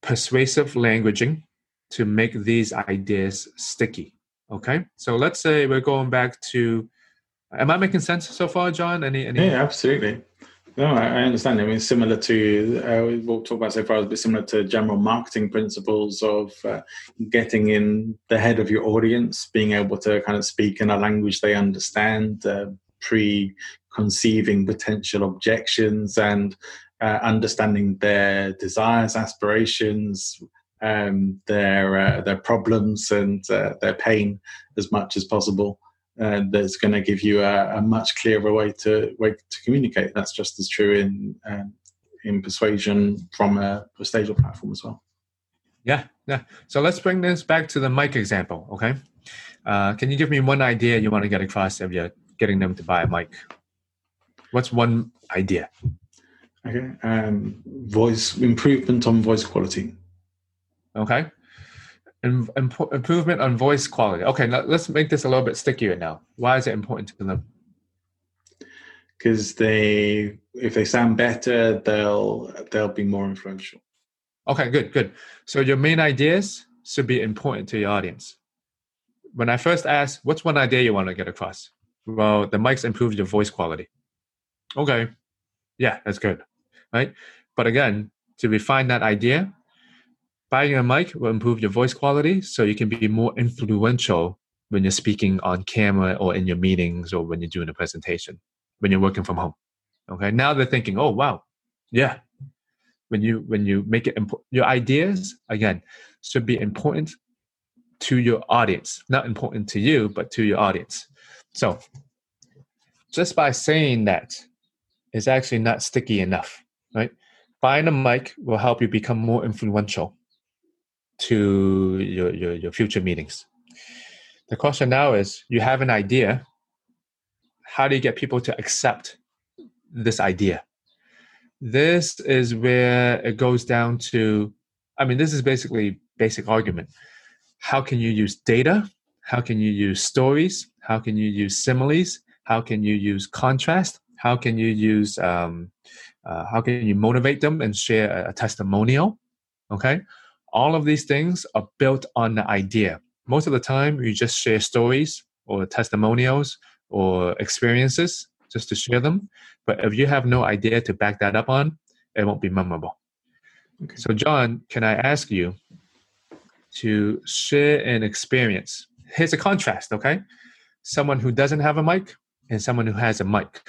persuasive languaging to make these ideas sticky. Okay, so let's say we're going back to. Am I making sense so far, John? Any? any... Yeah, absolutely. No, I, understand. I mean, similar to uh, we'll talk about so far, be similar to general marketing principles of uh, getting in the head of your audience, being able to kind of speak in a language they understand, uh, pre-conceiving potential objections, and uh, understanding their desires, aspirations, um, their uh, their problems and uh, their pain as much as possible. And that's going to give you a, a, much clearer way to way to communicate. That's just as true in um, in persuasion from a postal platform as well. Yeah, yeah. So let's bring this back to the mic example. Okay, uh, can you give me one idea you want to get across if you're getting them to buy a mic? What's one idea? Okay, um, voice improvement on voice quality. Okay. Im- imp- improvement on voice quality. Okay, now let's make this a little bit stickier now. Why is it important to them? Because they, if they sound better, they'll they'll be more influential. Okay, good, good. So your main ideas should be important to your audience. When I first asked, what's one idea you want to get across? Well, the mics improve your voice quality. Okay, yeah, that's good, right? But again, to refine that idea, Buying a mic will improve your voice quality so you can be more influential when you're speaking on camera or in your meetings or when you're doing a presentation, when you're working from home. Okay. Now they're thinking, oh wow, yeah. When you when you make it important, your ideas again should be important to your audience, not important to you, but to your audience. So just by saying that is actually not sticky enough, right? Buying a mic will help you become more influential to your, your, your future meetings. The question now is you have an idea. How do you get people to accept this idea? This is where it goes down to, I mean, this is basically basic argument. How can you use data? How can you use stories? How can you use similes? How can you use contrast? How can you use, um, uh, how can you motivate them and share a, a testimonial? Okay all of these things are built on the idea. Most of the time, you just share stories or testimonials or experiences just to share them. But if you have no idea to back that up on, it won't be memorable. Okay. So, John, can I ask you to share an experience? Here's a contrast, okay? Someone who doesn't have a mic and someone who has a mic.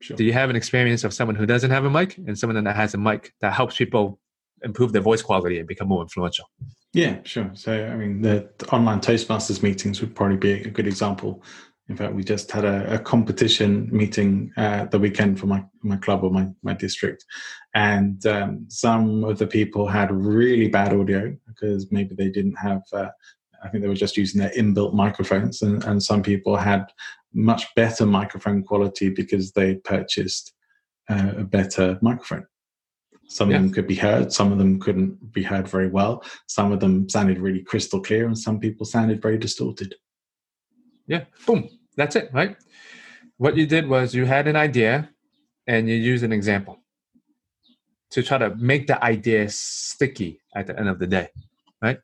Sure. Do you have an experience of someone who doesn't have a mic and someone that has a mic that helps people improve their voice quality and become more influential? Yeah, sure. So, I mean, the, online Toastmasters meetings would probably be a good example. In fact, we just had a, a competition meeting uh, the weekend for my, my club or my, my district. And um, some of the people had really bad audio because maybe they didn't have, uh, I think they were just using their inbuilt microphones. And, and some people had much better microphone quality because they purchased uh, a better microphone. Some yeah. of them could be heard, some of them couldn't be heard very well. Some of them sounded really crystal clear, and some people sounded very distorted. Yeah, boom. That's it, right? What you did was you had an idea and you used an example to try to make the idea sticky at the end of the day, right?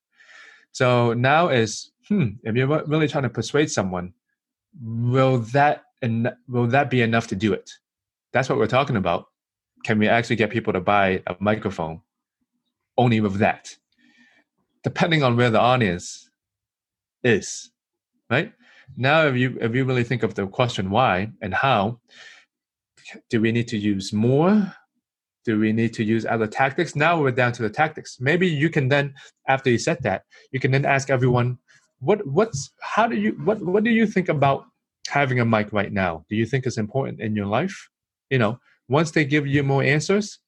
So now is, hmm, if you're really trying to persuade someone, will that and will that be enough to do it? That's what we're talking about can we actually get people to buy a microphone only with that? Depending on where the audience is, right? Now, if you if you really think of the question why and how, do we need to use more? Do we need to use other tactics? Now we're down to the tactics. Maybe you can then, after you said that, you can then ask everyone, what what's how do you what what do you think about having a mic right now? Do you think it's important in your life? You know, once they give you more answers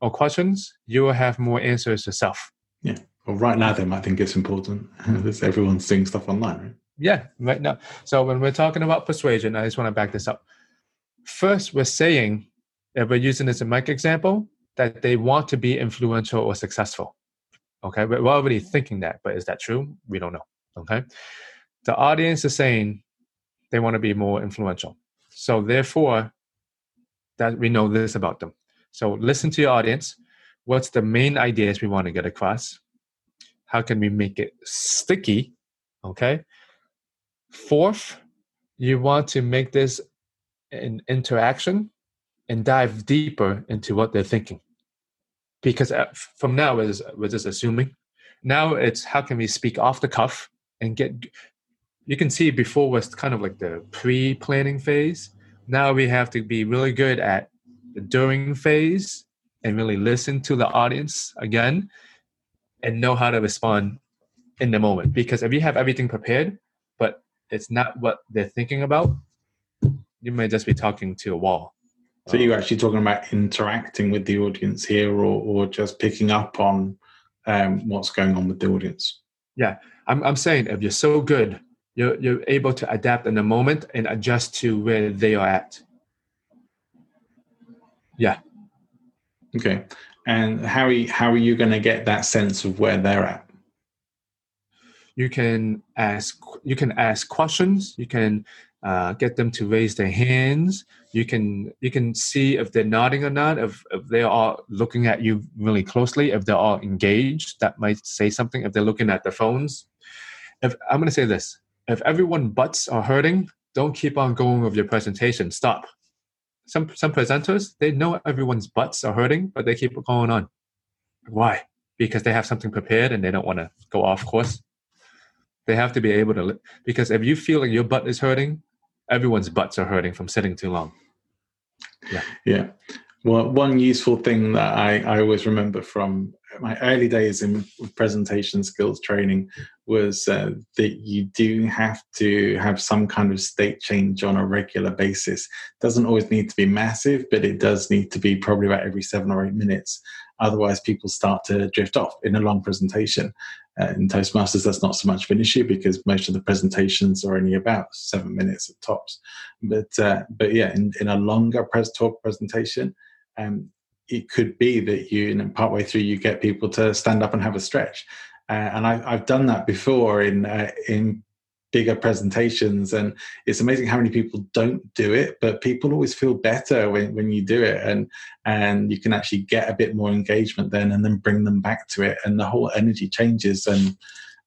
or questions, you will have more answers yourself. Yeah. Well, right now they might think it's important because everyone's seeing stuff online, right? Yeah, right now. So when we're talking about persuasion, I just want to back this up. First, we're saying, if we're using this as a mic example, that they want to be influential or successful. Okay, we're already thinking that, but is that true? We don't know. Okay, the audience is saying they want to be more influential. So therefore, that we know this about them. So listen to your audience. What's the main ideas we want to get across? How can we make it sticky? Okay. Fourth, you want to make this an interaction and dive deeper into what they're thinking. Because uh, from now, we're just assuming. Now it's how can we speak off the cuff and get. You can see before was kind of like the pre planning phase now we have to be really good at the during phase and really listen to the audience again and know how to respond in the moment. Because if you have everything prepared, but it's not what they're thinking about, you may just be talking to a wall. So you're actually talking about interacting with the audience here, or, or just picking up on um, what's going on with the audience. Yeah, I'm, I'm saying if you're so good you're, you're able to adapt in the moment and adjust to where they are at. Yeah. Okay. And how are you, how are you going to get that sense of where they're at? You can ask you can ask questions. You can uh, get them to raise their hands. You can you can see if they're nodding or not. If, if they are looking at you really closely. If they're all engaged, that might say something. If they're looking at their phones. If I'm going to say this, if everyone butts are hurting, don't keep on going with your presentation. Stop. Some some presenters they know everyone's butts are hurting, but they keep going on. Why? Because they have something prepared and they don't want to go off course. They have to be able to because if you feel like your butt is hurting, everyone's butts are hurting from sitting too long. Yeah. Yeah. Well, one useful thing that I, I always remember from my early days in presentation skills training was uh, that you do have to have some kind of state change on a regular basis. Doesn't always need to be massive, but it does need to be probably about every seven or eight minutes. Otherwise, people start to drift off in a long presentation. Uh, in Toastmasters, that's not so much of an issue because most of the presentations are only about seven minutes at tops. But uh, but yeah, in, in a longer press talk presentation, um, it could be that you, and partway through, you get people to stand up and have a stretch. Uh, and I, have done that before in uh, in bigger presentations, and it's amazing how many people don't do it. But people always feel better when, when you do it, and and you can actually get a bit more engagement then, and then bring them back to it, and the whole energy changes and.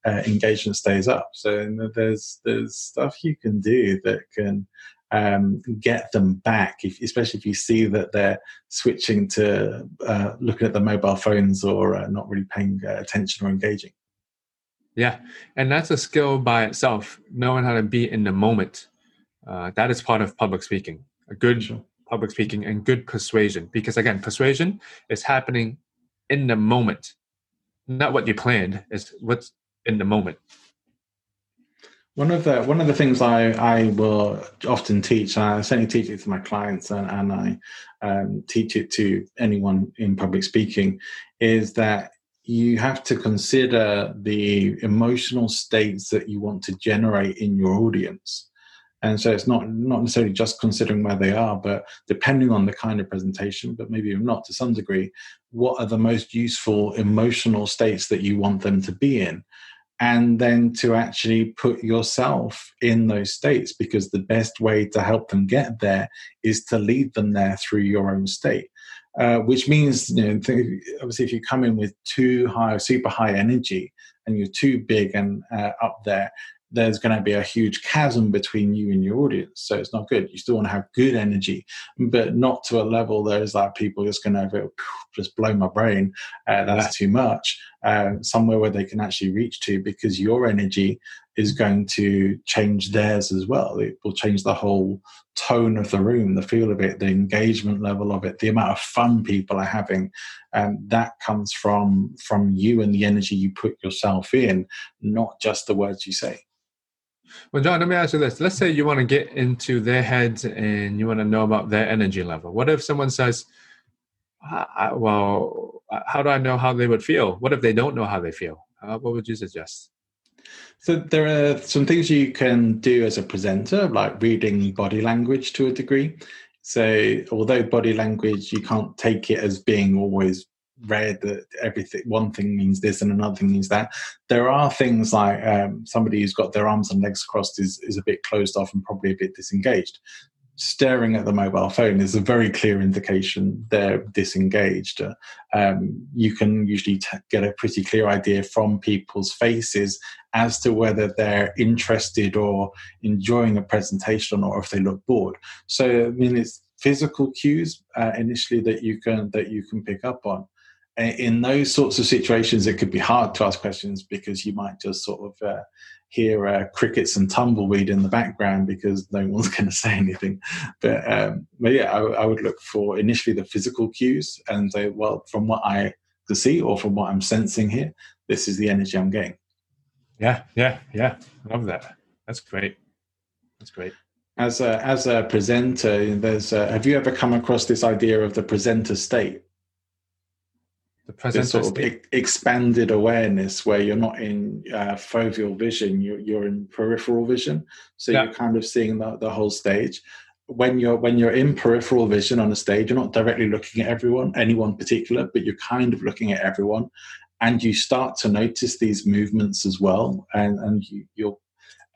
Uh, engagement stays up. So there's there's stuff you can do that can um, get them back, if, especially if you see that they're switching to uh, looking at the mobile phones or uh, not really paying uh, attention or engaging. Yeah, and that's a skill by itself, knowing how to be in the moment. Uh, that is part of public speaking. A good sure. public speaking and good persuasion, because again, persuasion is happening in the moment, not what you planned. It's what's in the moment. One of the one of the things I, I will often teach, and I certainly teach it to my clients, and, and I um, teach it to anyone in public speaking, is that you have to consider the emotional states that you want to generate in your audience. And so it's not not necessarily just considering where they are, but depending on the kind of presentation, but maybe not to some degree, what are the most useful emotional states that you want them to be in? And then to actually put yourself in those states, because the best way to help them get there is to lead them there through your own state. Uh, which means you know obviously if you come in with too high super high energy and you're too big and uh, up there there's going to be a huge chasm between you and your audience. So it's not good. You still want to have good energy but not to a level there's like people just going to just blow my brain uh, that's too much uh, somewhere where they can actually reach to because your energy is going to change theirs as well. It will change the whole tone of the room, the feel of it, the engagement level of it, the amount of fun people are having. And that comes from from you and the energy you put yourself in, not just the words you say. Well, John, let me ask you this. Let's say you want to get into their heads and you want to know about their energy level. What if someone says, well, how do I know how they would feel? What if they don't know how they feel? Uh, what would you suggest? So there are some things you can do as a presenter, like reading body language to a degree. So although body language, you can't take it as being always read that everything one thing means this and another thing means that there are things like um, somebody who's got their arms and legs crossed is, is a bit closed off and probably a bit disengaged staring at the mobile phone is a very clear indication they're disengaged. Um, you can usually t- get a pretty clear idea from people's faces as to whether they're interested or enjoying a presentation or if they look bored. So, I mean, it's physical cues uh, initially that you can that you can pick up on. In those sorts of situations, it could be hard to ask questions because you might just sort of uh, hear uh, crickets and tumbleweed in the background because no one's going to say anything. But, um, but yeah, I, I, would look for initially the physical cues and say, well, from what I can see or from what I'm sensing here, this is the energy I'm getting. Yeah, yeah, yeah. Love that. That's great. That's great. As a, as a presenter, there's a, have you ever come across this idea of the presenter state? The present sort of e- expanded awareness where you're not in uh, foveal vision you're, you're in peripheral vision. So yeah. you're kind of seeing the, the whole stage. When you're when you're in peripheral vision on a stage you're not directly looking at everyone anyone particular but you're kind of looking at everyone. And you start to notice these movements as well. And and you, you'll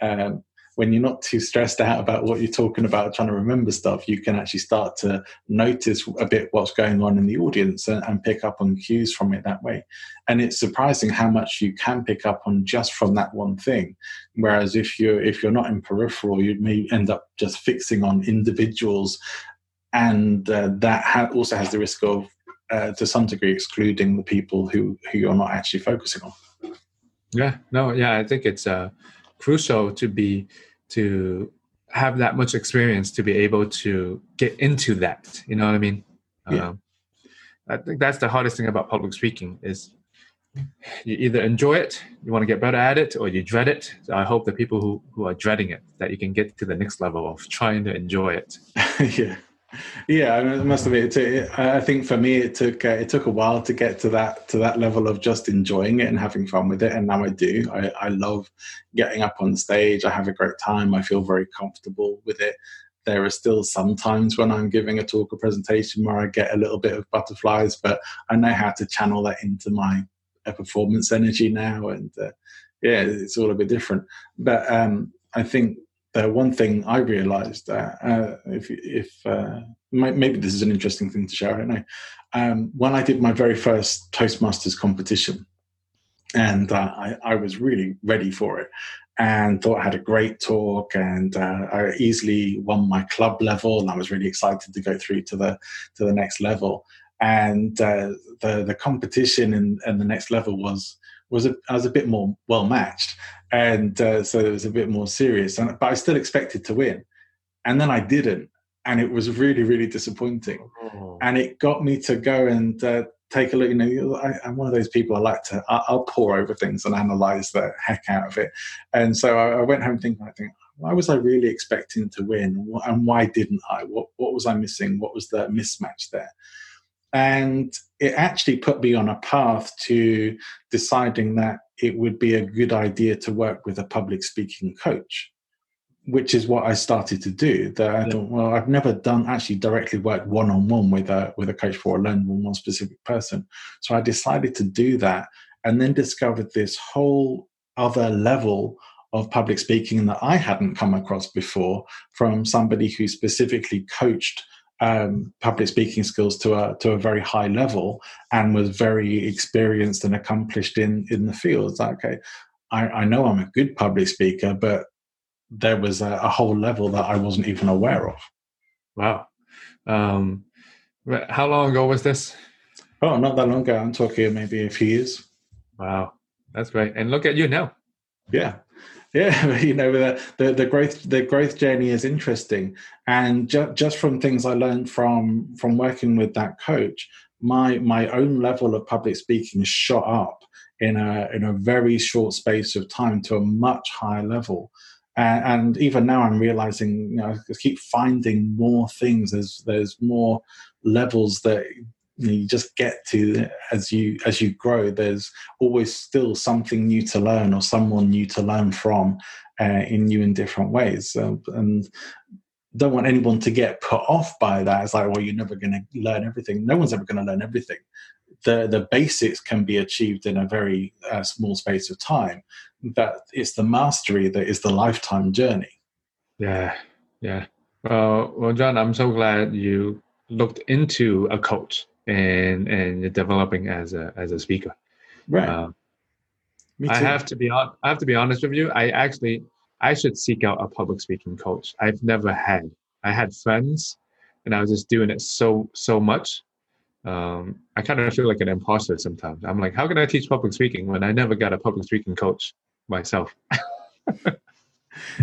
um, when you're not too stressed out about what you're talking about, trying to remember stuff, you can actually start to notice a bit what's going on in the audience and, and, pick up on cues from it that way. And it's surprising how much you can pick up on just from that one thing. Whereas if you're if you're not in peripheral, you may end up just fixing on individuals, and uh, that ha- also has the risk of, uh, to some degree, excluding the people who who you're not actually focusing on. Yeah, no, yeah, I think it's uh, crucial to be to have that much experience to be able to get into that. You know what I mean? Yeah. Um, I think that's the hardest thing about public speaking is you either enjoy it, you want to get better at it, or you dread it. So I hope the people who, who are dreading it that you can get to the next level of trying to enjoy it. yeah yeah, I must admit, it, I think for me it took uh, it took a while to get to that to that level of just enjoying it and having fun with it, and now I do. I, I love getting up on stage. I have a great time. I feel very comfortable with it. There are still some times when I'm giving a talk or presentation where I get a little bit of butterflies, but I know how to channel that into my uh, performance energy now, and uh, yeah, it's all a bit different. But um, I think the one thing I realized, uh, uh, if, if uh, maybe this is an interesting thing to share, I don't know. Um, when I did my very first Toastmasters competition, and uh, I, I, was really ready for it, and thought I had a great talk and uh, I easily won my club level and I was really excited to go through to the to the next level and uh, the the competition and, and the next level was was a, I was a bit more well matched and uh, so it was a bit more serious and but I still expected to win and then I didn't and it was really really disappointing oh. and it got me to go and uh, take a look. You know, I, am one of those people. I like to. I'll pour over things and analyze the heck out of it. And so I, I went home thinking, I think, why was I really expecting to win, and why didn't I? What what was I missing? What was the mismatch there? And it actually put me on a path to deciding that it would be a good idea to work with a public speaking coach which is what I started to do. That I thought, well, I've never done actually directly worked one on one with a with a coach for a learn one one specific person. So I decided to do that, and then discovered this whole other level of public speaking that I hadn't come across before from somebody who specifically coached um, public speaking skills to a to a very high level and was very experienced and accomplished in in the field. It's like, okay, I, I know I'm a good public speaker, but there was a, a, whole level that I wasn't even aware of. Wow. Um, how long ago was this? Oh, not that long ago. I'm talking maybe a few years. Wow, that's great. And look at you now. Yeah, yeah. you know, the, the, the growth the growth journey is interesting, and ju- just from things I learned from from working with that coach, my my own level of public speaking shot up in a in a very short space of time to a much higher level and, and even now i'm realizing you know i keep finding more things there's there's more levels that you, just get to as you as you grow there's always still something new to learn or someone new to learn from uh, in new and different ways. And don't want anyone to get put off by that. It's like well you're never going to learn everything. No one's ever going to learn everything. The the basics can be achieved in a very uh, small space of time that it's the mastery that is the lifetime journey. Yeah, yeah. Well, well, John, I'm so glad you looked into a coach and and developing as a as a speaker. Right. Um, I have to be on. I have to be honest with you. I actually I should seek out a public speaking coach. I've never had. I had friends, and I was just doing it so so much. Um, I kind of feel like an imposter sometimes. I'm like, how can I teach public speaking when I never got a public speaking coach? myself.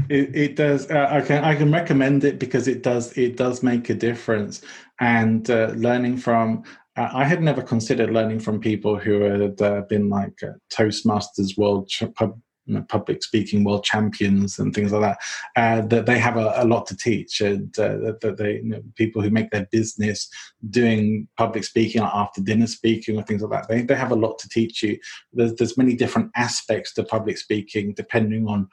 it, it, does. Uh, I can I can recommend it because it does it does make a difference. And uh, learning from, uh, I had never considered learning from people who had uh, been like uh, Toastmasters World Pub, public speaking world champions and things like that. Uh, that they have a, a, lot to teach, and uh, that they you know, people who make their business doing public speaking after dinner speaking or things like that. They they have a lot to teach you. There's there's many different aspects to public speaking depending on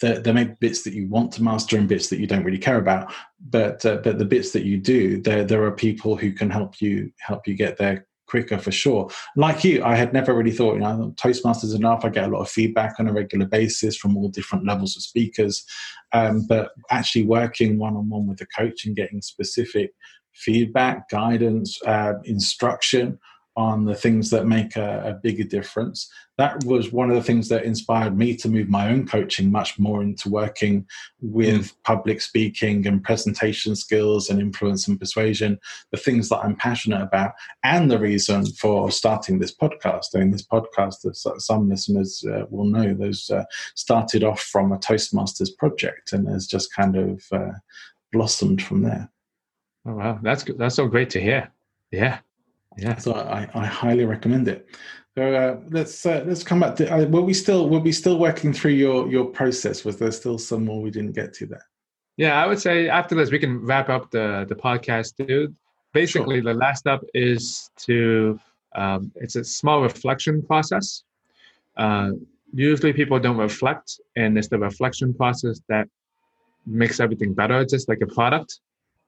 there, may be bits that you want to master and bits that you don't really care about but uh, but the bits that you do there there are people who can help you help you get there quicker for sure. Like you, I had never really thought, you know, Toastmasters enough. I get a lot of feedback on a regular basis from all different levels of speakers. Um, but actually working one on one with the coach and getting specific feedback, guidance, uh, instruction on the things that make a, a, bigger difference. That was one of the things that inspired me to move my own coaching much more into working with mm. public speaking and presentation skills and influence and persuasion, the things that I'm passionate about, and the reason for starting this podcast. I mean, this podcast, as some listeners uh, will know, those uh, started off from a Toastmasters project and has just kind of uh, blossomed from there. Oh wow, that's that's so great to hear. Yeah, yeah. So I, I highly recommend it. So uh, let's uh, let's come back to. Uh, were we still were we still working through your your process? Was there still some more we didn't get to there? Yeah, I would say after this we can wrap up the the podcast, dude. Basically, sure. the last step is to um, it's a small reflection process. Uh, usually, people don't reflect, and it's the reflection process that makes everything better. Just like a product,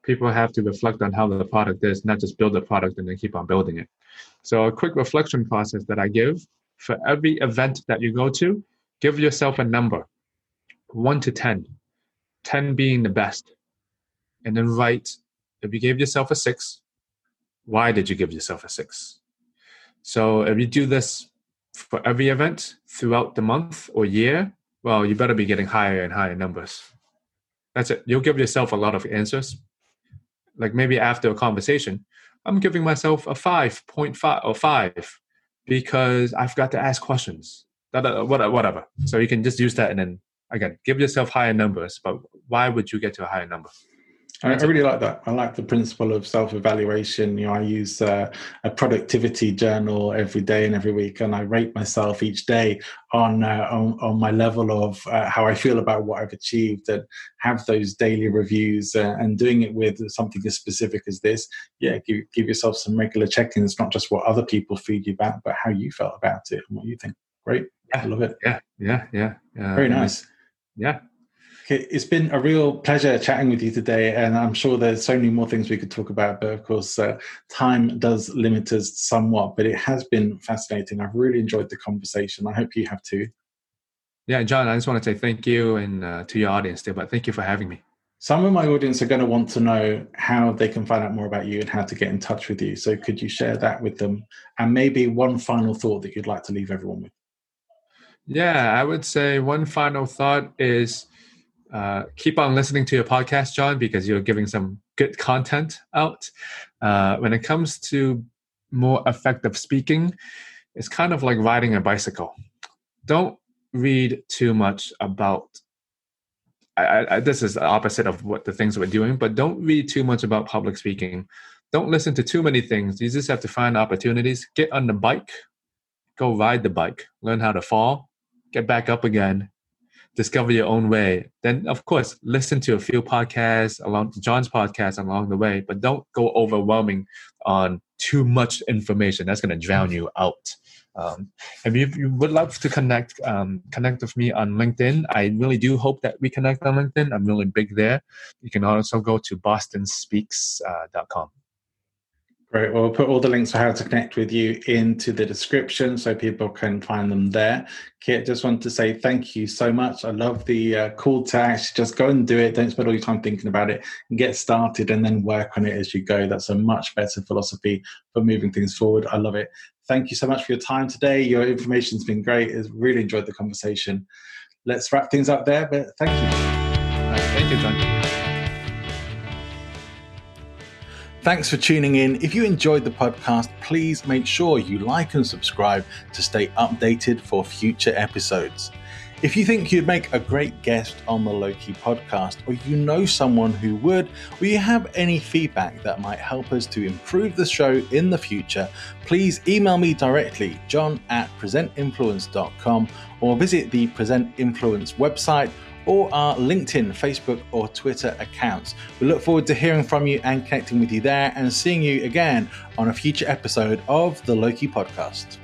people have to reflect on how the product is, not just build the product and then keep on building it. So a quick reflection process that I give for every event that you go to, give yourself a number, one to 10, 10 being the best. And then write, if you gave yourself a six, why did you give yourself a six? So if you do this for every event throughout the month or year, well, you better be getting higher and higher numbers. That's it. You'll give yourself a lot of answers. Like maybe after a conversation, I'm giving myself a 5.5 or 5 because I've got to ask questions. Whatever. So you can just use that and then again give yourself higher numbers. But why would you get to a higher number? I, I really like that. I like the principle of self-evaluation. You know, I use uh, a productivity journal every day and every week, and I rate myself each day on uh, on, on, my level of uh, how I feel about what I've achieved, and have those daily reviews. Uh, and doing it with something as specific as this, yeah, give give yourself some regular check-ins, not just what other people feed you back, but how you felt about it and what you think. Great, yeah. I love it. Yeah, yeah, yeah. Very nice. Yeah, it's been a real pleasure chatting with you today, and I'm sure there's so many more things we could talk about. But of course, uh, time does limit us somewhat. But it has been fascinating. I've really enjoyed the conversation. I hope you have too. Yeah, John, I just want to say thank you and uh, to your audience too. But thank you for having me. Some of my audience are going to want to know how they can find out more about you and how to get in touch with you. So could you share that with them? And maybe one final thought that you'd like to leave everyone with. Yeah, I would say one final thought is uh, keep on listening to your podcast, John, because you're giving some good content out. Uh, when it comes to more effective speaking, it's kind of like riding a bicycle. Don't read too much about. I, I, this is the opposite of what the things we're doing, but don't read too much about public speaking. Don't listen to too many things. You just have to find opportunities. Get on the bike, go ride the bike, learn how to fall, get back up again, discover your own way, then of course listen to a few podcasts along John's podcast along the way, but don't go overwhelming on too much information. That's going to drown you out. Um, if you, you, would love to connect, um, connect with me on LinkedIn. I really do hope that we connect on LinkedIn. I'm really big there. You can also go to bostonspeaks.com. Uh, Great. Well, we'll put all the links for how to connect with you into the description so people can find them there. Kit, just want to say thank you so much. I love the uh, call to action. Just go and do it. Don't spend all your time thinking about it get started and then work on it as you go. That's a much better philosophy for moving things forward. I love it. Thank you so much for your time today. Your information's been great. I've really enjoyed the conversation. Let's wrap things up there, but thank you. thank you, John. Thanks for tuning in. If you enjoyed the podcast, please make sure you like and subscribe to stay updated for future episodes. If you think you'd make a great guest on the Loki podcast, or you know someone who would, or you have any feedback that might help us to improve the show in the future, please email me directly, john at presentinfluence.com, or visit the Present Influence website or our LinkedIn, Facebook, or Twitter accounts. We look forward to hearing from you and connecting with you there and seeing you again on a future episode of the Loki Podcast.